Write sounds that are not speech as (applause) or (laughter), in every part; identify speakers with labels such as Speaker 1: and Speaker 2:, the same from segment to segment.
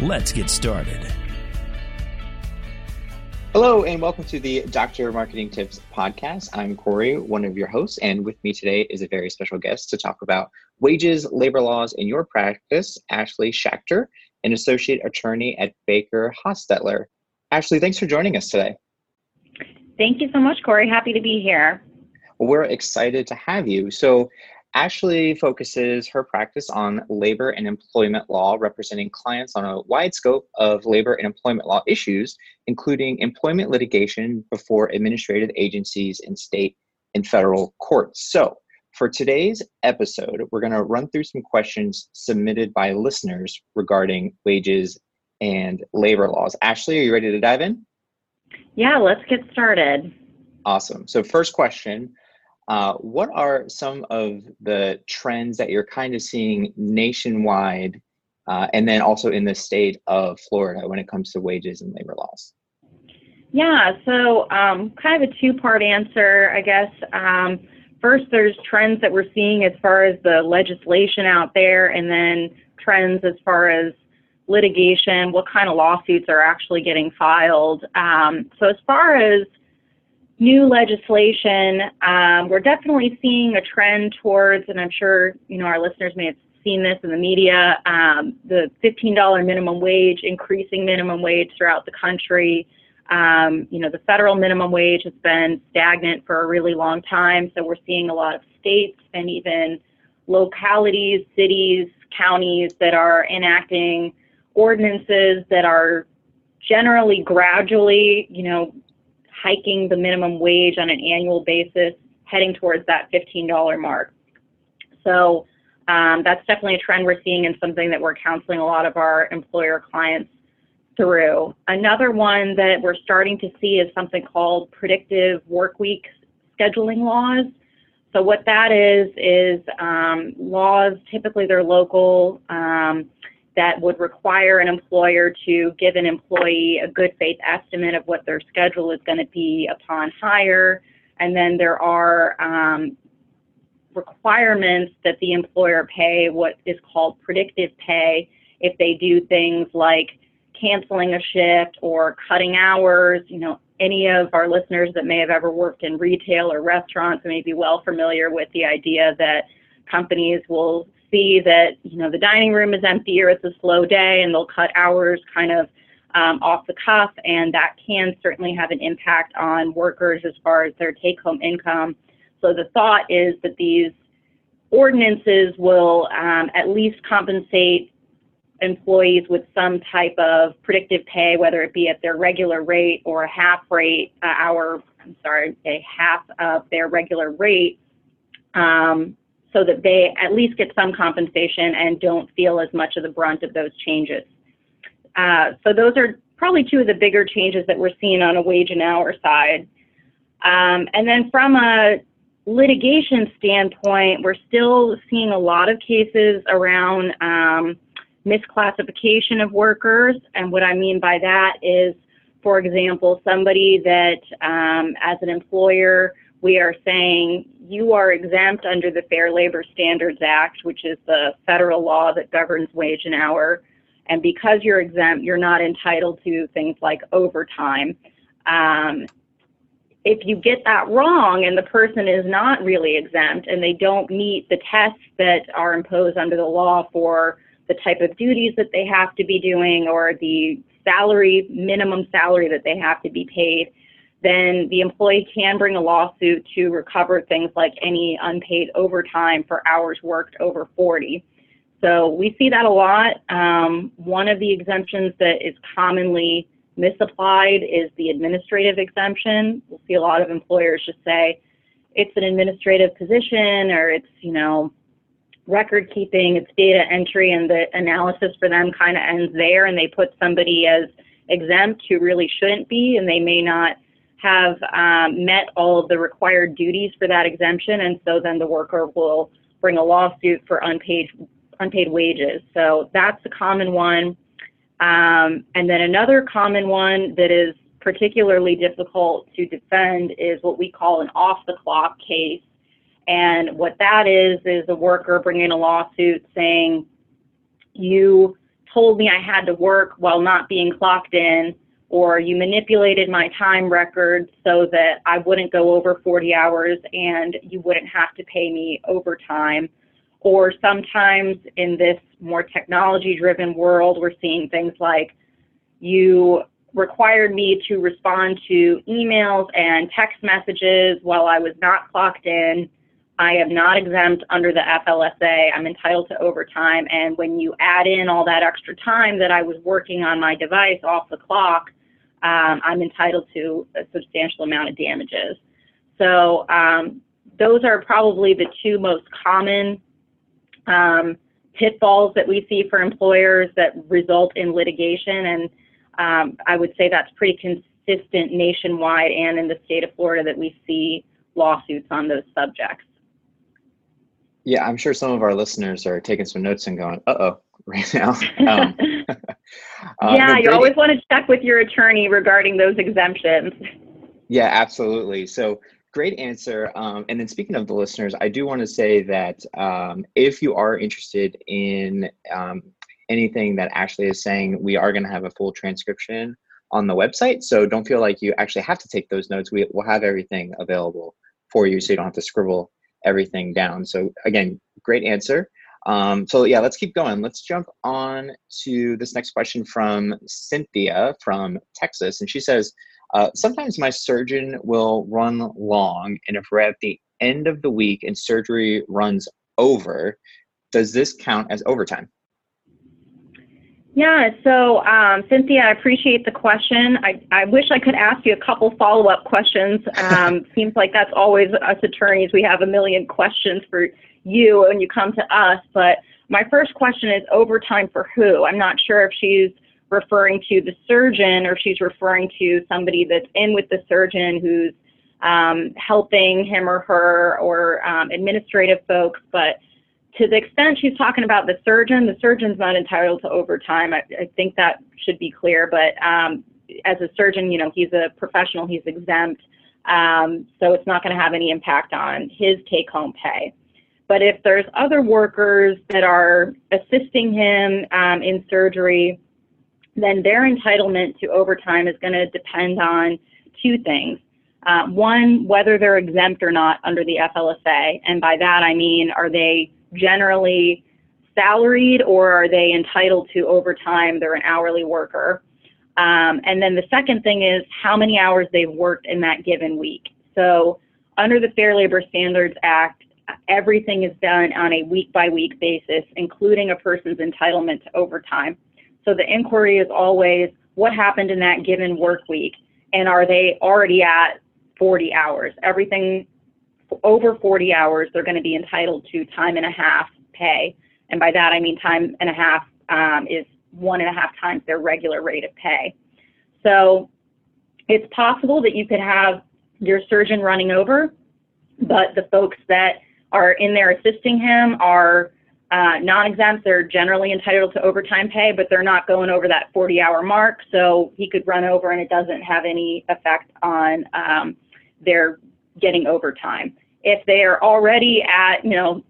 Speaker 1: Let's get started.
Speaker 2: Hello, and welcome to the Dr. Marketing Tips podcast. I'm Corey, one of your hosts, and with me today is a very special guest to talk about wages, labor laws in your practice, Ashley Schachter, an associate attorney at Baker Hostetler. Ashley, thanks for joining us today.
Speaker 3: Thank you so much, Corey. Happy to be here.
Speaker 2: Well, we're excited to have you. So, Ashley focuses her practice on labor and employment law, representing clients on a wide scope of labor and employment law issues, including employment litigation before administrative agencies in state and federal courts. So, for today's episode, we're going to run through some questions submitted by listeners regarding wages and labor laws. Ashley, are you ready to dive in?
Speaker 3: Yeah, let's get started.
Speaker 2: Awesome. So, first question uh, what are some of the trends that you're kind of seeing nationwide uh, and then also in the state of Florida when it comes to wages and labor laws?
Speaker 3: Yeah, so um, kind of a two part answer, I guess. Um, first, there's trends that we're seeing as far as the legislation out there, and then trends as far as litigation, what kind of lawsuits are actually getting filed. Um, so, as far as new legislation, um, we're definitely seeing a trend towards, and I'm sure you know our listeners may have seen this in the media, um, the $15 minimum wage, increasing minimum wage throughout the country. Um, you know, the federal minimum wage has been stagnant for a really long time, so we're seeing a lot of states and even localities, cities, counties that are enacting ordinances that are generally gradually, you know, hiking the minimum wage on an annual basis, heading towards that $15 mark. So um, that's definitely a trend we're seeing and something that we're counseling a lot of our employer clients through. Another one that we're starting to see is something called predictive work week scheduling laws. So what that is is um, laws. Typically, they're local. Um, that would require an employer to give an employee a good faith estimate of what their schedule is going to be upon hire. And then there are um, requirements that the employer pay what is called predictive pay if they do things like canceling a shift or cutting hours. You know, any of our listeners that may have ever worked in retail or restaurants may be well familiar with the idea that companies will see that you know the dining room is empty or it's a slow day and they'll cut hours kind of um, off the cuff and that can certainly have an impact on workers as far as their take home income. So the thought is that these ordinances will um, at least compensate employees with some type of predictive pay whether it be at their regular rate or a half rate uh, hour i'm sorry a half of their regular rate um, so that they at least get some compensation and don't feel as much of the brunt of those changes. Uh, so those are probably two of the bigger changes that we're seeing on a wage and hour side. Um, and then from a litigation standpoint, we're still seeing a lot of cases around um, misclassification of workers. And what I mean by that is, for example, somebody that um, as an employer we are saying you are exempt under the Fair Labor Standards Act, which is the federal law that governs wage and hour. And because you're exempt, you're not entitled to things like overtime. Um, if you get that wrong and the person is not really exempt and they don't meet the tests that are imposed under the law for the type of duties that they have to be doing or the salary, minimum salary that they have to be paid, then the employee can bring a lawsuit to recover things like any unpaid overtime for hours worked over 40. So we see that a lot. Um, one of the exemptions that is commonly misapplied is the administrative exemption. We'll see a lot of employers just say it's an administrative position or it's, you know, record keeping, it's data entry, and the analysis for them kind of ends there, and they put somebody as exempt who really shouldn't be, and they may not have um, met all of the required duties for that exemption, and so then the worker will bring a lawsuit for unpaid unpaid wages. So that's a common one. Um, and then another common one that is particularly difficult to defend is what we call an off the clock case. And what that is, is a worker bringing a lawsuit saying, you told me I had to work while not being clocked in, or you manipulated my time record so that I wouldn't go over 40 hours and you wouldn't have to pay me overtime. Or sometimes in this more technology driven world, we're seeing things like you required me to respond to emails and text messages while I was not clocked in. I am not exempt under the FLSA. I'm entitled to overtime. And when you add in all that extra time that I was working on my device off the clock, um, I'm entitled to a substantial amount of damages. So um, those are probably the two most common um, pitfalls that we see for employers that result in litigation. And um, I would say that's pretty consistent nationwide and in the state of Florida that we see lawsuits on those subjects.
Speaker 2: Yeah, I'm sure some of our listeners are taking some notes and going, uh oh, (laughs) right now. Um, (laughs) uh,
Speaker 3: yeah, you always want to check with your attorney regarding those exemptions.
Speaker 2: Yeah, absolutely. So great answer. Um, and then speaking of the listeners, I do want to say that um, if you are interested in um, anything that Ashley is saying, we are going to have a full transcription on the website. So don't feel like you actually have to take those notes. We will have everything available for you so you don't have to scribble everything down. So again, great answer. Um, so yeah, let's keep going. Let's jump on to this next question from Cynthia from Texas. And she says, uh, sometimes my surgeon will run long, and if we're at the end of the week and surgery runs over, does this count as overtime?
Speaker 3: Yeah, so um, Cynthia, I appreciate the question. I, I wish I could ask you a couple follow up questions. Um, (laughs) seems like that's always us attorneys. We have a million questions for you when you come to us. But my first question is overtime for who? I'm not sure if she's referring to the surgeon or if she's referring to somebody that's in with the surgeon who's um, helping him or her or um, administrative folks. But to the extent she's talking about the surgeon, the surgeon's not entitled to overtime. I, I think that should be clear. But um, as a surgeon, you know, he's a professional, he's exempt. Um, so it's not going to have any impact on his take home pay. But if there's other workers that are assisting him um, in surgery, then their entitlement to overtime is going to depend on two things. Uh, one, whether they're exempt or not under the FLSA. And by that I mean, are they generally salaried or are they entitled to overtime? They're an hourly worker. Um, and then the second thing is how many hours they've worked in that given week. So under the Fair Labor Standards Act, everything is done on a week by week basis, including a person's entitlement to overtime. So the inquiry is always what happened in that given work week and are they already at 40 hours? Everything over 40 hours, they're going to be entitled to time and a half pay. And by that, I mean time and a half um, is one and a half times their regular rate of pay. So it's possible that you could have your surgeon running over, but the folks that are in there assisting him are uh, non-exempt. They're generally entitled to overtime pay, but they're not going over that 40-hour mark, so he could run over and it doesn't have any effect on um, their getting overtime. If they are already at, you know,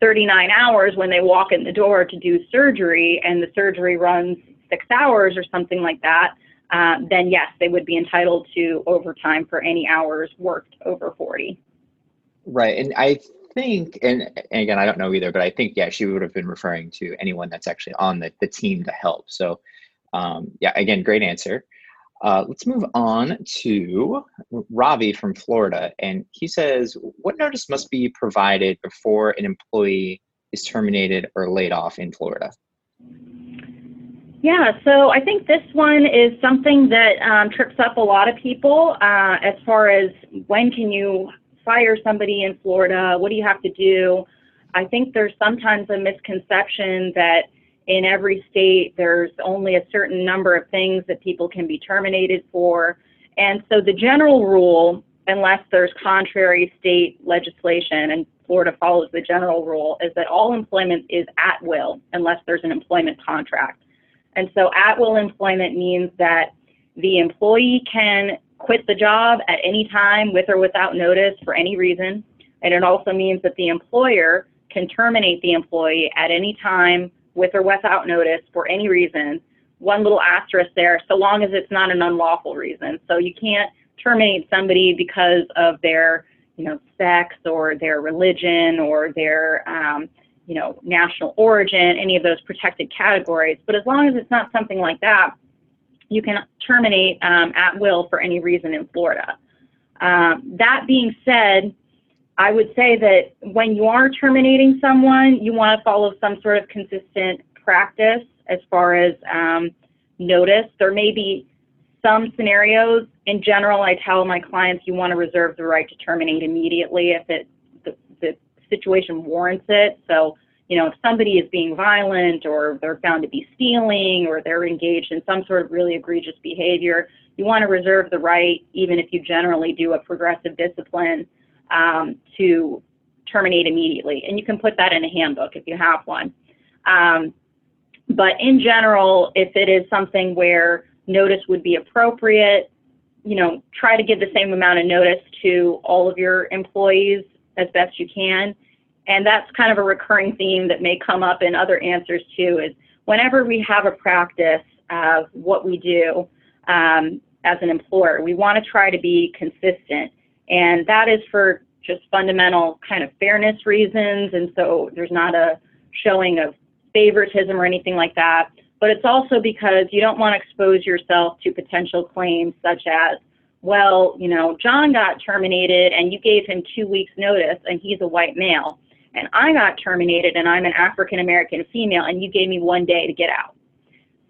Speaker 3: 39 hours when they walk in the door to do surgery and the surgery runs six hours or something like that, uh, then yes, they would be entitled to overtime for any hours worked over 40.
Speaker 2: Right. And I think, and, and, again, I don't know either, but I think, yeah, she would have been referring to anyone that's actually on the, the team to help. So, um, yeah, again, great answer. Uh, let's move on to Ravi from Florida. And he says, What notice must be provided before an employee is terminated or laid off in Florida?
Speaker 3: Yeah, so I think this one is something that um, trips up a lot of people uh, as far as when can you fire somebody in Florida? What do you have to do? I think there's sometimes a misconception that in every state there's only a certain number of things that people can be terminated for. And so the general rule, unless there's contrary state legislation, and Florida follows the general rule, is that all employment is at will unless there's an employment contract. And so at will employment means that the employee can quit the job at any time with or without notice for any reason. And it also means that the employer can terminate the employee at any time with or without notice for any reason. One little asterisk there, so long as it's not an unlawful reason. So you can't terminate somebody because of their, you know, sex or their religion or their, um, you know, national origin, any of those protected categories. But as long as it's not something like that, you can terminate um, at will for any reason in Florida. Um, that being said, I would say that when you are terminating someone, you want to follow some sort of consistent practice as far as um, notice. There may be some scenarios. In general, I tell my clients you want to reserve the right to terminate immediately if it the, the situation warrants it. So, you know, if somebody is being violent or they're found to be stealing or they're engaged in some sort of really egregious behavior, you want to reserve the right, even if you generally do a progressive discipline um, to terminate immediately. And you can put that in a handbook if you have one. Um, but in general, if it is something where notice would be appropriate, you know, try to give the same amount of notice to all of your employees as best you can. And that's kind of a recurring theme that may come up in other answers too is whenever we have a practice of what we do um, as an employer, we want to try to be consistent. And that is for just fundamental kind of fairness reasons. And so there's not a showing of favoritism or anything like that. But it's also because you don't want to expose yourself to potential claims such as, well, you know, John got terminated and you gave him two weeks notice and he's a white male. And I got terminated and I'm an African American female and you gave me one day to get out.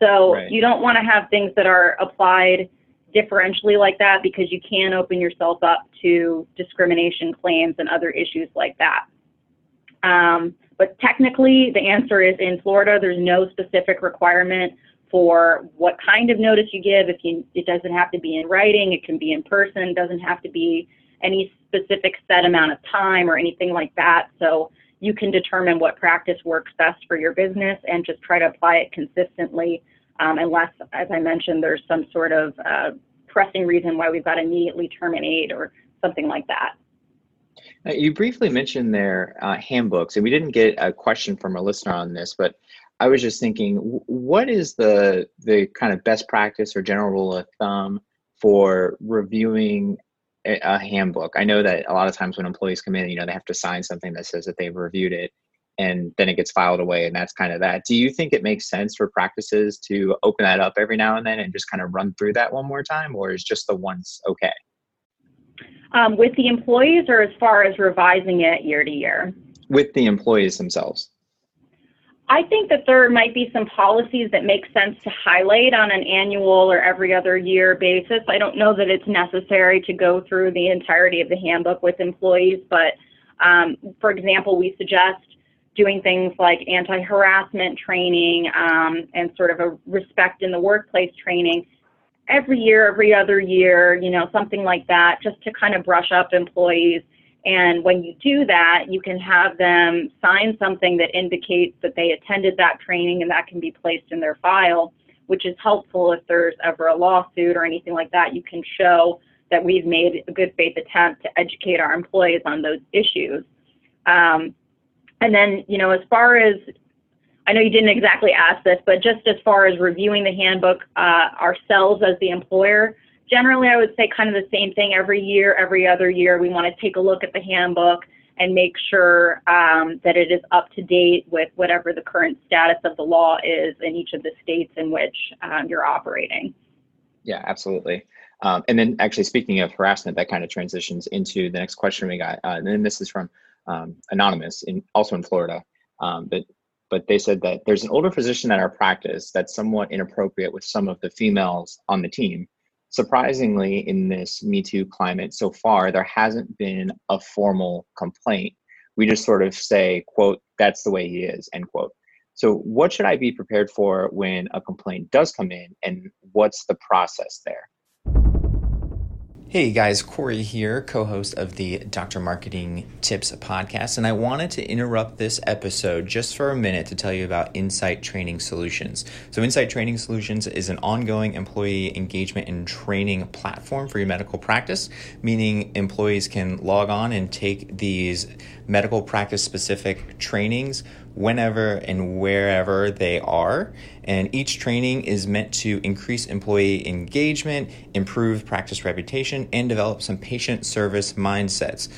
Speaker 3: So right. you don't want to have things that are applied differentially like that because you can open yourself up to discrimination claims and other issues like that. Um, but technically, the answer is in Florida, there's no specific requirement for what kind of notice you give. If you, it doesn't have to be in writing, it can be in person, it doesn't have to be any specific set amount of time or anything like that. So you can determine what practice works best for your business and just try to apply it consistently um, unless, as I mentioned, there's some sort of uh, pressing reason why we've got to immediately terminate or something like that.
Speaker 2: You briefly mentioned their uh, handbooks, and we didn't get a question from a listener on this, but I was just thinking, what is the the kind of best practice or general rule of thumb for reviewing a, a handbook? I know that a lot of times when employees come in, you know, they have to sign something that says that they've reviewed it and then it gets filed away and that's kind of that. Do you think it makes sense for practices to open that up every now and then and just kind of run through that one more time or is just the once okay?
Speaker 3: Um, with the employees or as far as revising it year to year?
Speaker 2: With the employees themselves.
Speaker 3: I think that there might be some policies that make sense to highlight on an annual or every other year basis. I don't know that it's necessary to go through the entirety of the handbook with employees, but um, for example, we suggest doing things like anti-harassment training um, and sort of a respect in the workplace training every year, every other year, you know, something like that, just to kind of brush up employees. And when you do that, you can have them sign something that indicates that they attended that training and that can be placed in their file, which is helpful if there's ever a lawsuit or anything like that. You can show that we've made a good faith attempt to educate our employees on those issues. Um, and then, you know, as far as I know you didn't exactly ask this, but just as far as reviewing the handbook uh, ourselves as the employer, generally I would say kind of the same thing every year, every other year. We want to take a look at the handbook and make sure um, that it is up to date with whatever the current status of the law is in each of the states in which um, you're operating.
Speaker 2: Yeah, absolutely. Um, and then actually speaking of harassment, that kind of transitions into the next question we got. Uh, and then this is from um, anonymous, in also in Florida. Um, but but they said that there's an older physician at our practice that's somewhat inappropriate with some of the females on the team. Surprisingly, in this Me Too climate so far, there hasn't been a formal complaint.
Speaker 4: We just sort of say, quote, that's the way he is, end quote. So, what should I be prepared for when a complaint does come in, and what's the process there?
Speaker 2: Hey guys, Corey here, co host of the Dr. Marketing Tips podcast, and I wanted to interrupt this episode just for a minute to tell you about Insight Training Solutions. So, Insight Training Solutions is an ongoing employee engagement and training platform for your medical practice, meaning employees can log on and take these medical practice specific trainings whenever and wherever they are. And each training is meant to increase employee engagement, improve practice reputation, and develop some patient service mindsets.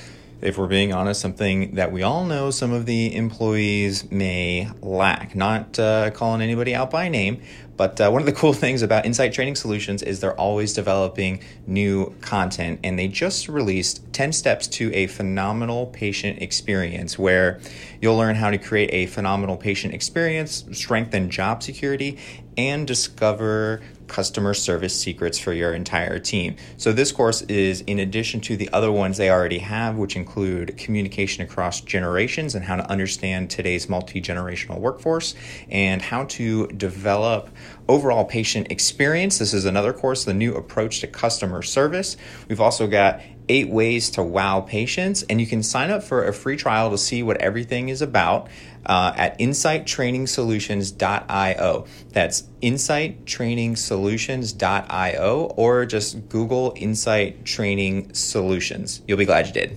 Speaker 2: If we're being honest, something that we all know some of the employees may lack. Not uh, calling anybody out by name, but uh, one of the (laughs) cool things about Insight Training Solutions is they're always developing new content, and they just released 10 steps to a phenomenal patient experience where you'll learn how to create a phenomenal patient experience, strengthen job security, and discover customer service secrets for your entire team. So, this course is in addition to the other ones they already have, which include communication across generations and how to understand today's multi generational workforce and how to develop overall patient experience. This is another course, the new approach to customer service. We've also got eight ways to wow patients, and you can sign up for a free trial to see what everything is about uh, at insighttrainingsolutions.io. That's insighttrainingsolutions.io, or just Google Insight Training Solutions. You'll be glad you did.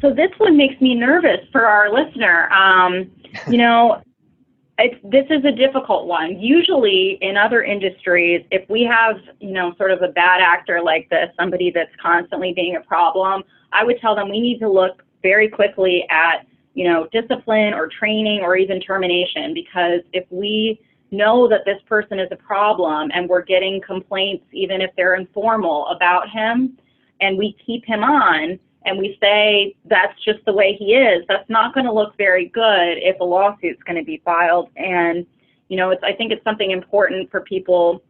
Speaker 3: So this one makes me nervous for our listener. Um, you know, it's, this is a difficult one. Usually in other industries, if we have, you know, sort of a bad actor like this, somebody that's constantly being a problem, I would tell them we need to look very quickly at, you know, discipline or training or even termination because if we know that this person is a problem and we're getting complaints, even if they're informal, about him, and we keep him on, and we say that's just the way he is, that's not going to look very good if a lawsuit's going to be filed. And, you know, it's, I think it's something important for people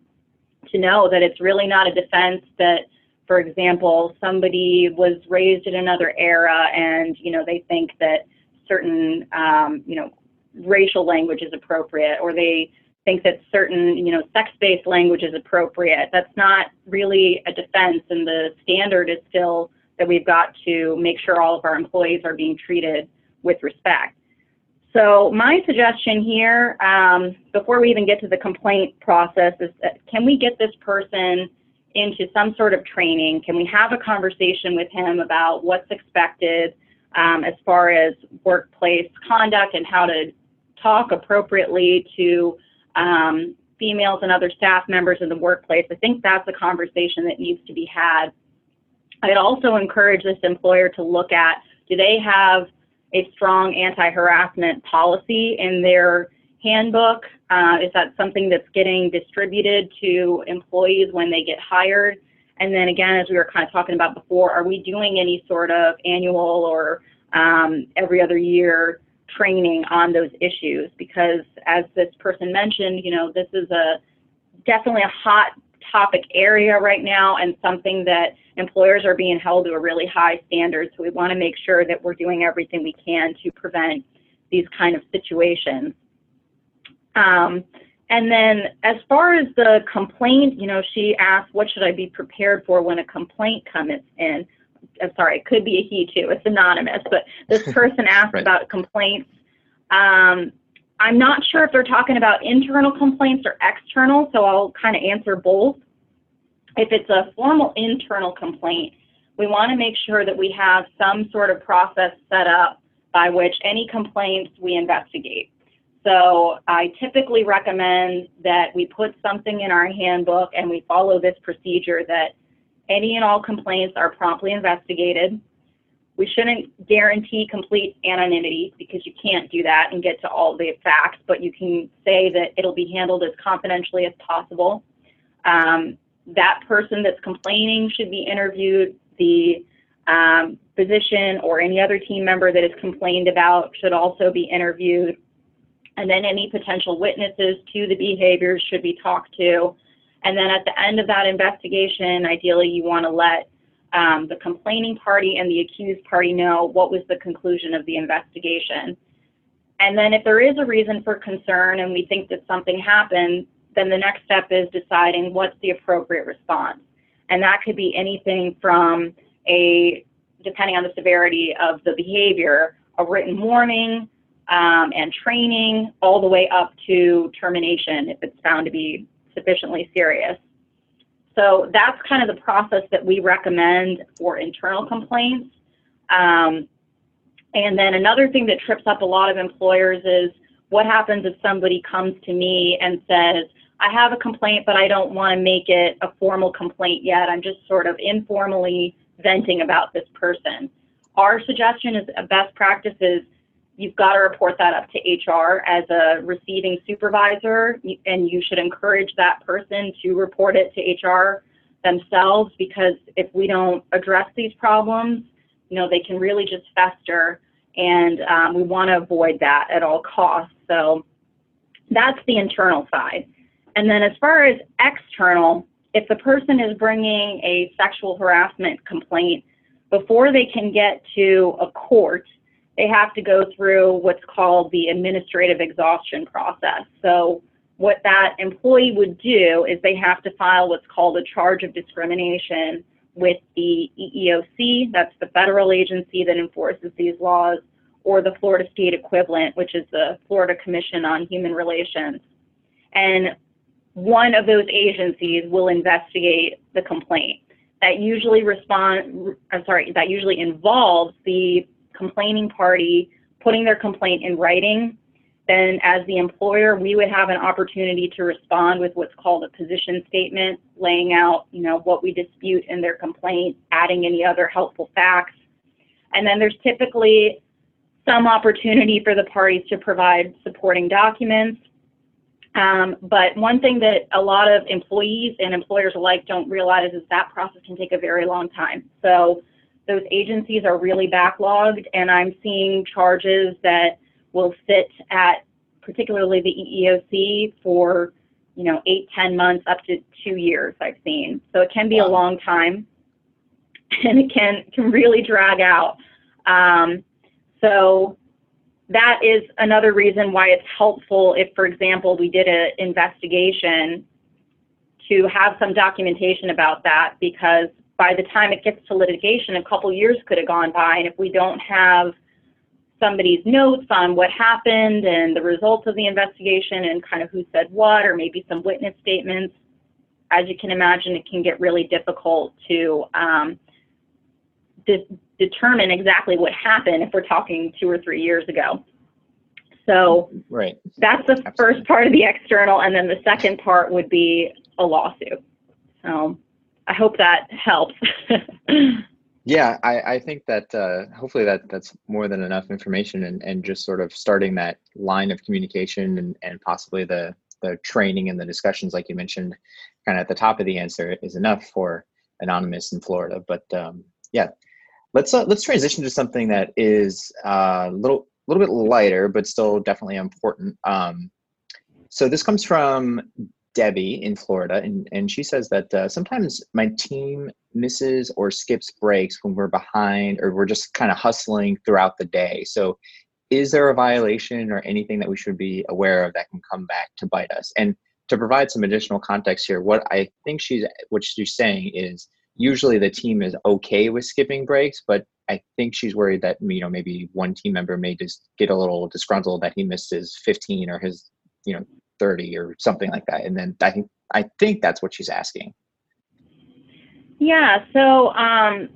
Speaker 3: to know that it's really not a defense that, for example, somebody was raised in another era and, you know, they think that certain, um, you know, racial language is appropriate or they think that certain, you know, sex-based language is appropriate. That's not really a defense and the standard is still that we've got to make sure all of our employees are being treated with respect. So my suggestion here, um, before we even get to the complaint process, is that can we get this person into some sort of training? Can we have a conversation with him about what's expected um, as far as workplace conduct and how to talk appropriately to um, females and other staff members in the workplace? I think that's a conversation that needs to be had I'd also encourage this employer to look at do they have a strong anti-harassment policy in their handbook? Uh, is that something that's getting distributed to employees when they get hired? And then again, as we were kind of talking about before, are we doing any sort of annual or um, every other year training on those issues? Because as this person mentioned, you know, this is a definitely a hot topic area right now and something that employers are being held to a really high standard. So we want to make sure that we're doing everything we can to prevent these kind of situations. Um, and then as far as the complaint, you know, she asked, what should I be prepared for when a complaint comes in? I'm sorry, it could be a he too. It's anonymous, but this (laughs) person asked right. about complaints. Um, I'm not sure if they're talking about internal complaints or external, so I'll kind of answer both. If it's a formal internal complaint, we want to make sure that we have some sort of process set up by which any complaints we investigate. So I typically recommend that we put something in our handbook and we follow this procedure that any and all complaints are promptly investigated. We shouldn't guarantee complete anonymity because you can't do that and get to all the facts, but you can say that it'll be handled as confidentially as possible. Um, that person that's complaining should be interviewed. The um, physician or any other team member that is complained about should also be interviewed. And then any potential witnesses to the behaviors should be talked to. And then at the end of that investigation, ideally you want to let um, the complaining party and the accused party know what was the conclusion of the investigation. And then if there is a reason for concern and we think that something happened, then the next step is deciding what's the appropriate response. And that could be anything from a, depending on the severity of the behavior, a written warning um, and training, all the way up to termination if it's found to be sufficiently serious. So that's kind of the process that we recommend for internal complaints. Um, and then another thing that trips up a lot of employers is what happens if somebody comes to me and says, I have a complaint, but I don't want to make it a formal complaint yet. I'm just sort of informally venting about this person. Our suggestion is a best practice is you've got to report that up to HR as a receiving supervisor, and you should encourage that person to report it to HR themselves because if we don't address these problems, you know, they can really just fester, and um, we want to avoid that at all costs. So that's the internal side. And then as far as external, if the person is bringing a sexual harassment complaint, before they can get to a court, they have to go through what's called the administrative exhaustion process. So what that employee would do is they have to file what's called a charge of discrimination with the EEOC, that's the federal agency that enforces these laws, or the Florida state equivalent, which is the Florida Commission on Human Relations. And one of those agencies will investigate the complaint. That usually respond, I'm sorry, that usually involves the complaining party putting their complaint in writing, then as the employer, we would have an opportunity to respond with what's called a position statement, laying out, you know, what we dispute in their complaint, adding any other helpful facts. And then there's typically some opportunity for the parties to provide supporting documents. Um, but one thing that a lot of employees and employers alike don't realize is that process can take a very long time. So those agencies are really backlogged, and I'm seeing charges that will sit at particularly the EEOC for you know eight, ten months, up to two years. I've seen, so it can be wow. a long time, (laughs) and it can can really drag out. Um, so that is another reason why it's helpful if, for example, we did an investigation to have some documentation about that because by the time it gets to litigation, a couple years could have gone by. And if we don't have somebody's notes on what happened and the results of the investigation and kind of who said what, or maybe some witness statements, as you can imagine, it can get really difficult to um, de- determine exactly what happened if we're talking two or three years ago. So
Speaker 2: right.
Speaker 3: that's the Absolutely. first part of the external, and then the second part would be a lawsuit. So I hope that helps. (laughs)
Speaker 2: yeah, I, I think that uh, hopefully that that's more than enough information and, and just sort of starting that line of communication and, and possibly the, the training and the discussions, like you mentioned, kind of at the top of the answer is enough for anonymous in Florida. But um, yeah, let's uh, let's transition to something that is uh, a little little bit lighter, but still definitely important. Um, so this comes from Debbie in Florida, and, and she says that uh, sometimes my team misses or skips breaks when we're behind or we're just kind of hustling throughout the day. So, is there a violation or anything that we should be aware of that can come back to bite us? And to provide some additional context here, what I think she's what she's saying is usually the team is okay with skipping breaks, but I think she's worried that you know maybe one team member may just get a little disgruntled that he missed his 15 or his you know 30 or something like that and then i think i think that's what she's asking
Speaker 3: yeah so um,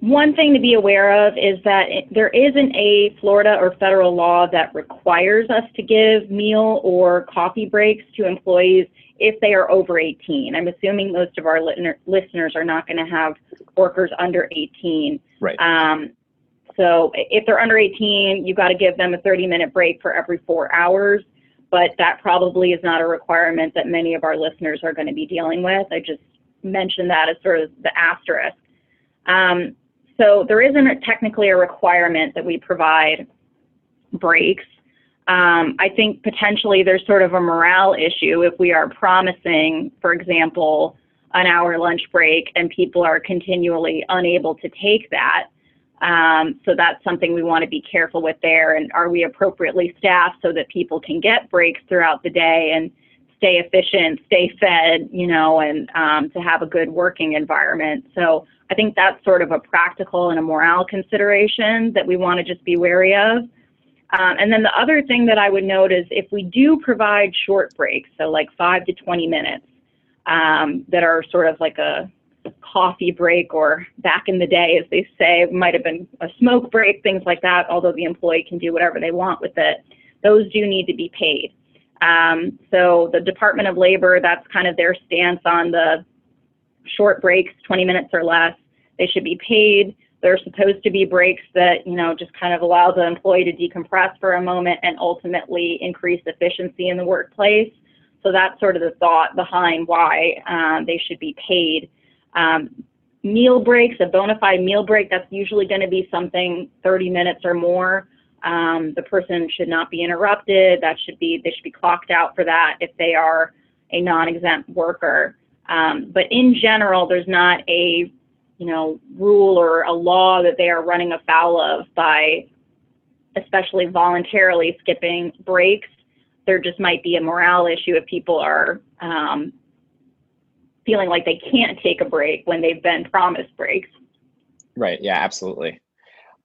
Speaker 3: one thing to be aware of is that it, there isn't a Florida or federal law that requires us to give meal or coffee breaks to employees if they are over 18. I'm assuming most of our listeners are not going to have workers under 18.
Speaker 2: Right.
Speaker 3: Um, so if they're under 18, you've got to give them a 30 minute break for every four hours but that probably is not a requirement that many of our listeners are going to be dealing with. I just mentioned that as sort of the asterisk. Um, so there isn't technically a requirement that we provide breaks. Um, I think potentially there's sort of a morale issue if we are promising, for example, an hour lunch break and people are continually unable to take that. Um, so that's something we want to be careful with there. And are we appropriately staffed so that people can get breaks throughout the day and stay efficient, stay fed, you know, and um, to have a good working environment. So I think that's sort of a practical and a morale consideration that we want to just be wary of. Um, and then the other thing that I would note is if we do provide short breaks, so like five to 20 minutes, um, that are sort of like a coffee break or back in the day, as they say, might have been a smoke break, things like that, although the employee can do whatever they want with it. Those do need to be paid. Um, so the Department of Labor, that's kind of their stance on the short breaks, 20 minutes or less. They should be paid. They're supposed to be breaks that, you know, just kind of allow the employee to decompress for a moment and ultimately increase efficiency in the workplace. So that's sort of the thought behind why um, they should be paid. Um, meal breaks, a bona fide meal break, that's usually going to be something 30 minutes or more. Um, the person should not be interrupted. That should be they should be clocked out for that if they are a non-exempt worker. Um, but in general, there's not a you know rule or a law that they are running afoul of by especially voluntarily skipping breaks. There just might be a morale issue if people are um, feeling like they can't take a break when they've been promised breaks.
Speaker 2: Right. Yeah. Absolutely.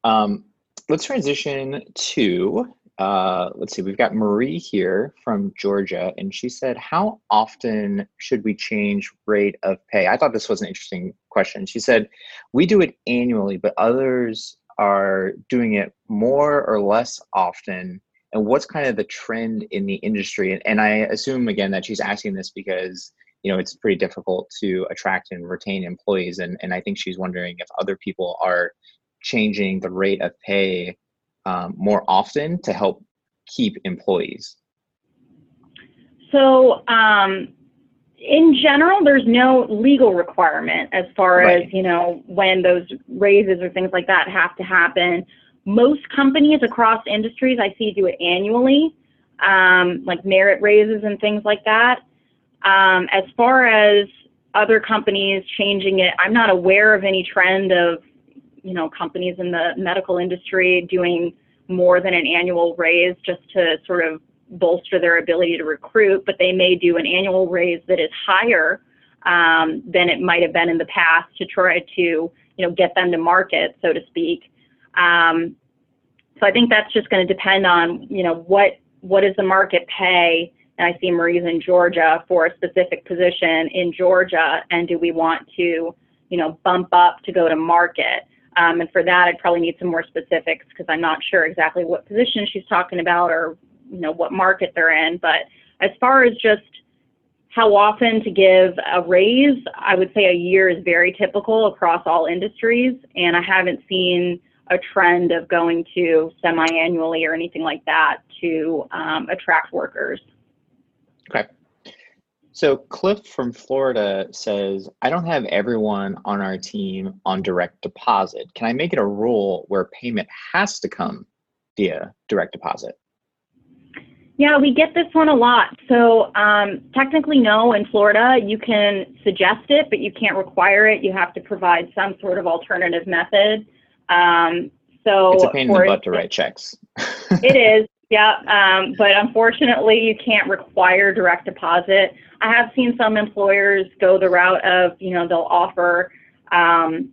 Speaker 2: Um, let's transition to uh, let's see, we've got Marie here from Georgia, and she said, How often should we change rate of pay? I thought this was an interesting question. She said, We do it annually, but others are doing it more or less often. And what's kind of the trend in the industry? And, and I assume, again, that she's asking this because you know it's pretty difficult to attract and retain employees and, and i think she's wondering if other people are changing the rate of pay um, more often to help keep employees?
Speaker 3: So, um, in general, there's no legal requirement as far right. as you know when those raises or things like that have to happen. Most companies across industries I see do it annually, um, like merit raises and things like that. Um, as far as other companies changing it, I'm not aware of any trend of you know, companies in the medical industry doing more than an annual raise just to sort of bolster their ability to recruit, but they may do an annual raise that is higher um, than it might have been in the past to try to, you know, get them to market, so to speak. Um, so I think that's just going to depend on, you know, what what does the market pay? And I see Marie's in Georgia for a specific position in Georgia, and do we want to, you know, bump up to go to market? Um, and for that, I'd probably need some more specifics because I'm not sure exactly what position she's talking about or you know what market they're in. But as far as just how often to give a raise, I would say a year is very typical across all industries, and I haven't seen a trend of going to semi-annually or anything like that to um, attract workers.
Speaker 2: Okay. So Cliff from Florida says, I don't have everyone on our team on direct deposit. Can I make it a rule where payment has to come via direct deposit?
Speaker 3: Yeah, we get this one a lot. So um, technically, no. In Florida, you can suggest it, but you can't require it. You have to provide some sort of alternative method. Um, so
Speaker 2: it's a pain in the butt to write checks. (laughs)
Speaker 3: it is, yeah. Um, but unfortunately, you can't require direct deposit. I have seen some employers go the route of, you know, they'll offer um,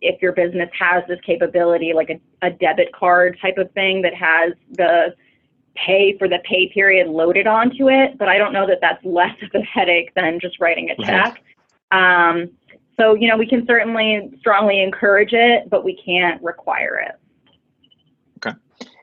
Speaker 3: if your business has this capability, like a, a debit card type of thing that has the pay for the pay period loaded onto it. But I don't know that that's less of a headache than just writing a check. Right. Um, so, you know, we can certainly strongly encourage it, but we can't require it.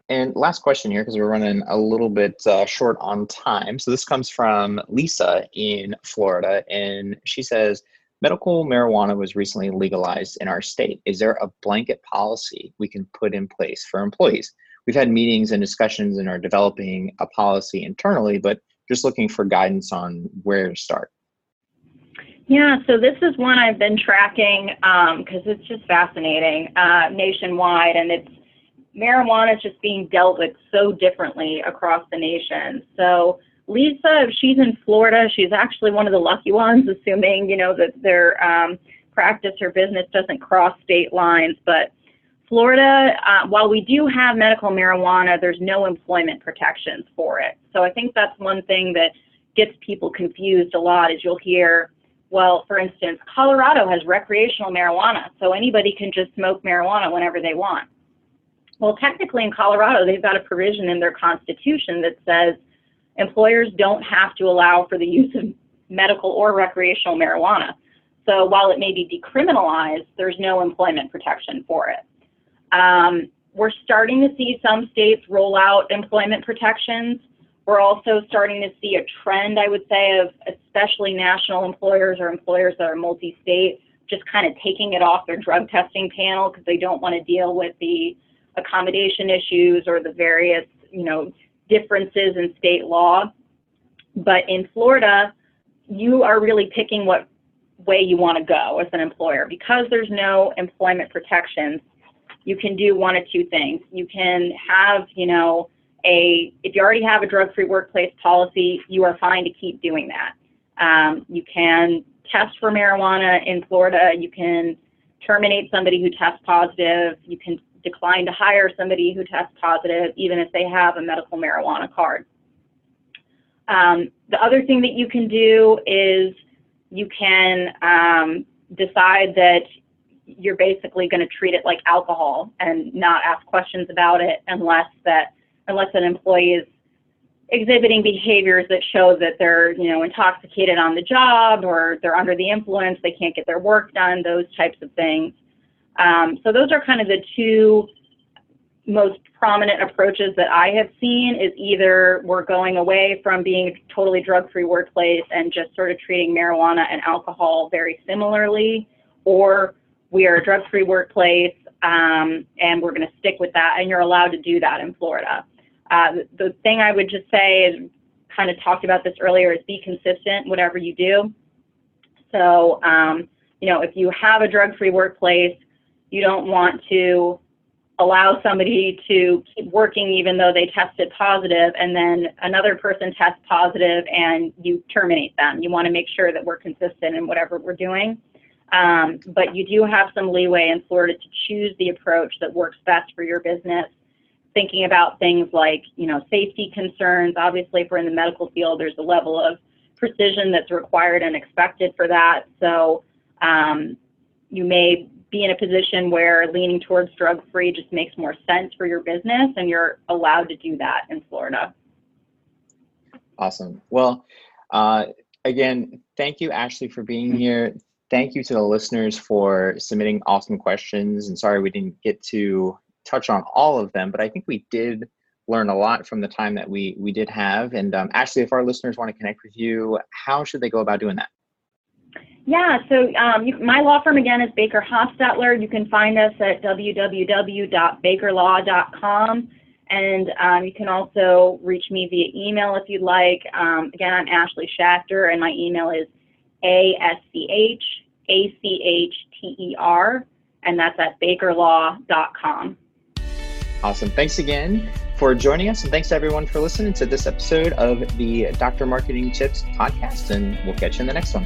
Speaker 2: And last question here, because we're running a little bit uh, short on time. So this comes from Lisa in Florida, and she says, Medical marijuana was recently legalized in our state. Is there a blanket policy we can put in place for employees? We've had meetings and discussions and are developing a policy internally, but just looking for guidance on where to start.
Speaker 3: Yeah, so this is one I've been tracking because um, it's just fascinating uh, nationwide, and it's marijuana is just being dealt with so differently across the nation. So Lisa, if she's in Florida, she's actually one of the lucky ones, (laughs) assuming, you know, that their um, practice or business doesn't cross state lines. But Florida, uh, while we do have medical marijuana, there's no employment protections for it. So I think that's one thing that gets people confused a lot is you'll hear, well, for instance, Colorado has recreational marijuana, so anybody can just smoke marijuana whenever they want. Well, technically in Colorado, they've got a provision in their constitution that says employers don't have to allow for the use of medical or recreational marijuana. So while it may be decriminalized, there's no employment protection for it. Um, we're starting to see some states roll out employment protections. We're also starting to see a trend, I would say, of especially national employers or employers that are multi state just kind of taking it off their drug testing panel because they don't want to deal with the accommodation issues or the various, you know, differences in state law. But in Florida, you are really picking what way you want to go as an employer. Because there's no employment protections, you can do one of two things. You can have, you know, a, if you already have a drug-free workplace policy, you are fine to keep doing that. Um, you can test for marijuana in Florida. You can terminate somebody who tests positive. You can decline to hire somebody who tests positive, even if they have a medical marijuana card. Um, the other thing that you can do is you can um, decide that you're basically going to treat it like alcohol and not ask questions about it unless that unless an employee is exhibiting behaviors that show that they're you know intoxicated on the job or they're under the influence they can't get their work done those types of things um, so those are kind of the two most prominent approaches that I have seen is either we're going away from being a totally drug-free workplace and just sort of treating marijuana and alcohol very similarly, or we are a drug-free workplace um, and we're going to stick with that, and you're allowed to do that in Florida. Uh, the, thing I would just say is, kind of talked about this earlier, is be consistent whatever you do. So, um, you know, if you have a drug-free workplace, you don't want to allow somebody to keep working even though they tested positive and then another person tests positive and you terminate them. You want to make sure that we're consistent in whatever we're doing. Um, but you do have some leeway in Florida to choose the approach that works best for your business. Thinking about things like, you know, safety concerns. Obviously, if we're in the medical field, there's a level of precision that's required and expected for that. So um, you may be in a position where leaning towards drug free just makes more sense for your business, and you're allowed to do that in Florida.
Speaker 2: Awesome. Well, uh, again, thank you, Ashley, for being here thank you to the listeners for submitting awesome questions. And sorry we didn't get to touch on all of them, but I think we did learn a lot from the time that we we did have. And um, Ashley, if our listeners want to connect with you, how should they go about doing that?
Speaker 3: Yeah, so um, you, my law firm again is Baker Hostetler. You can find us at www.bakerlaw.com. And um, you can also reach me via email if you'd like. Um, again, I'm Ashley Schachter, and my email is a S C H A C H T E R, and that's at bakerlaw.com.
Speaker 2: Awesome. Thanks again for joining us, and thanks everyone for listening to this episode of the Dr. Marketing Tips podcast, and we'll catch you in the next one.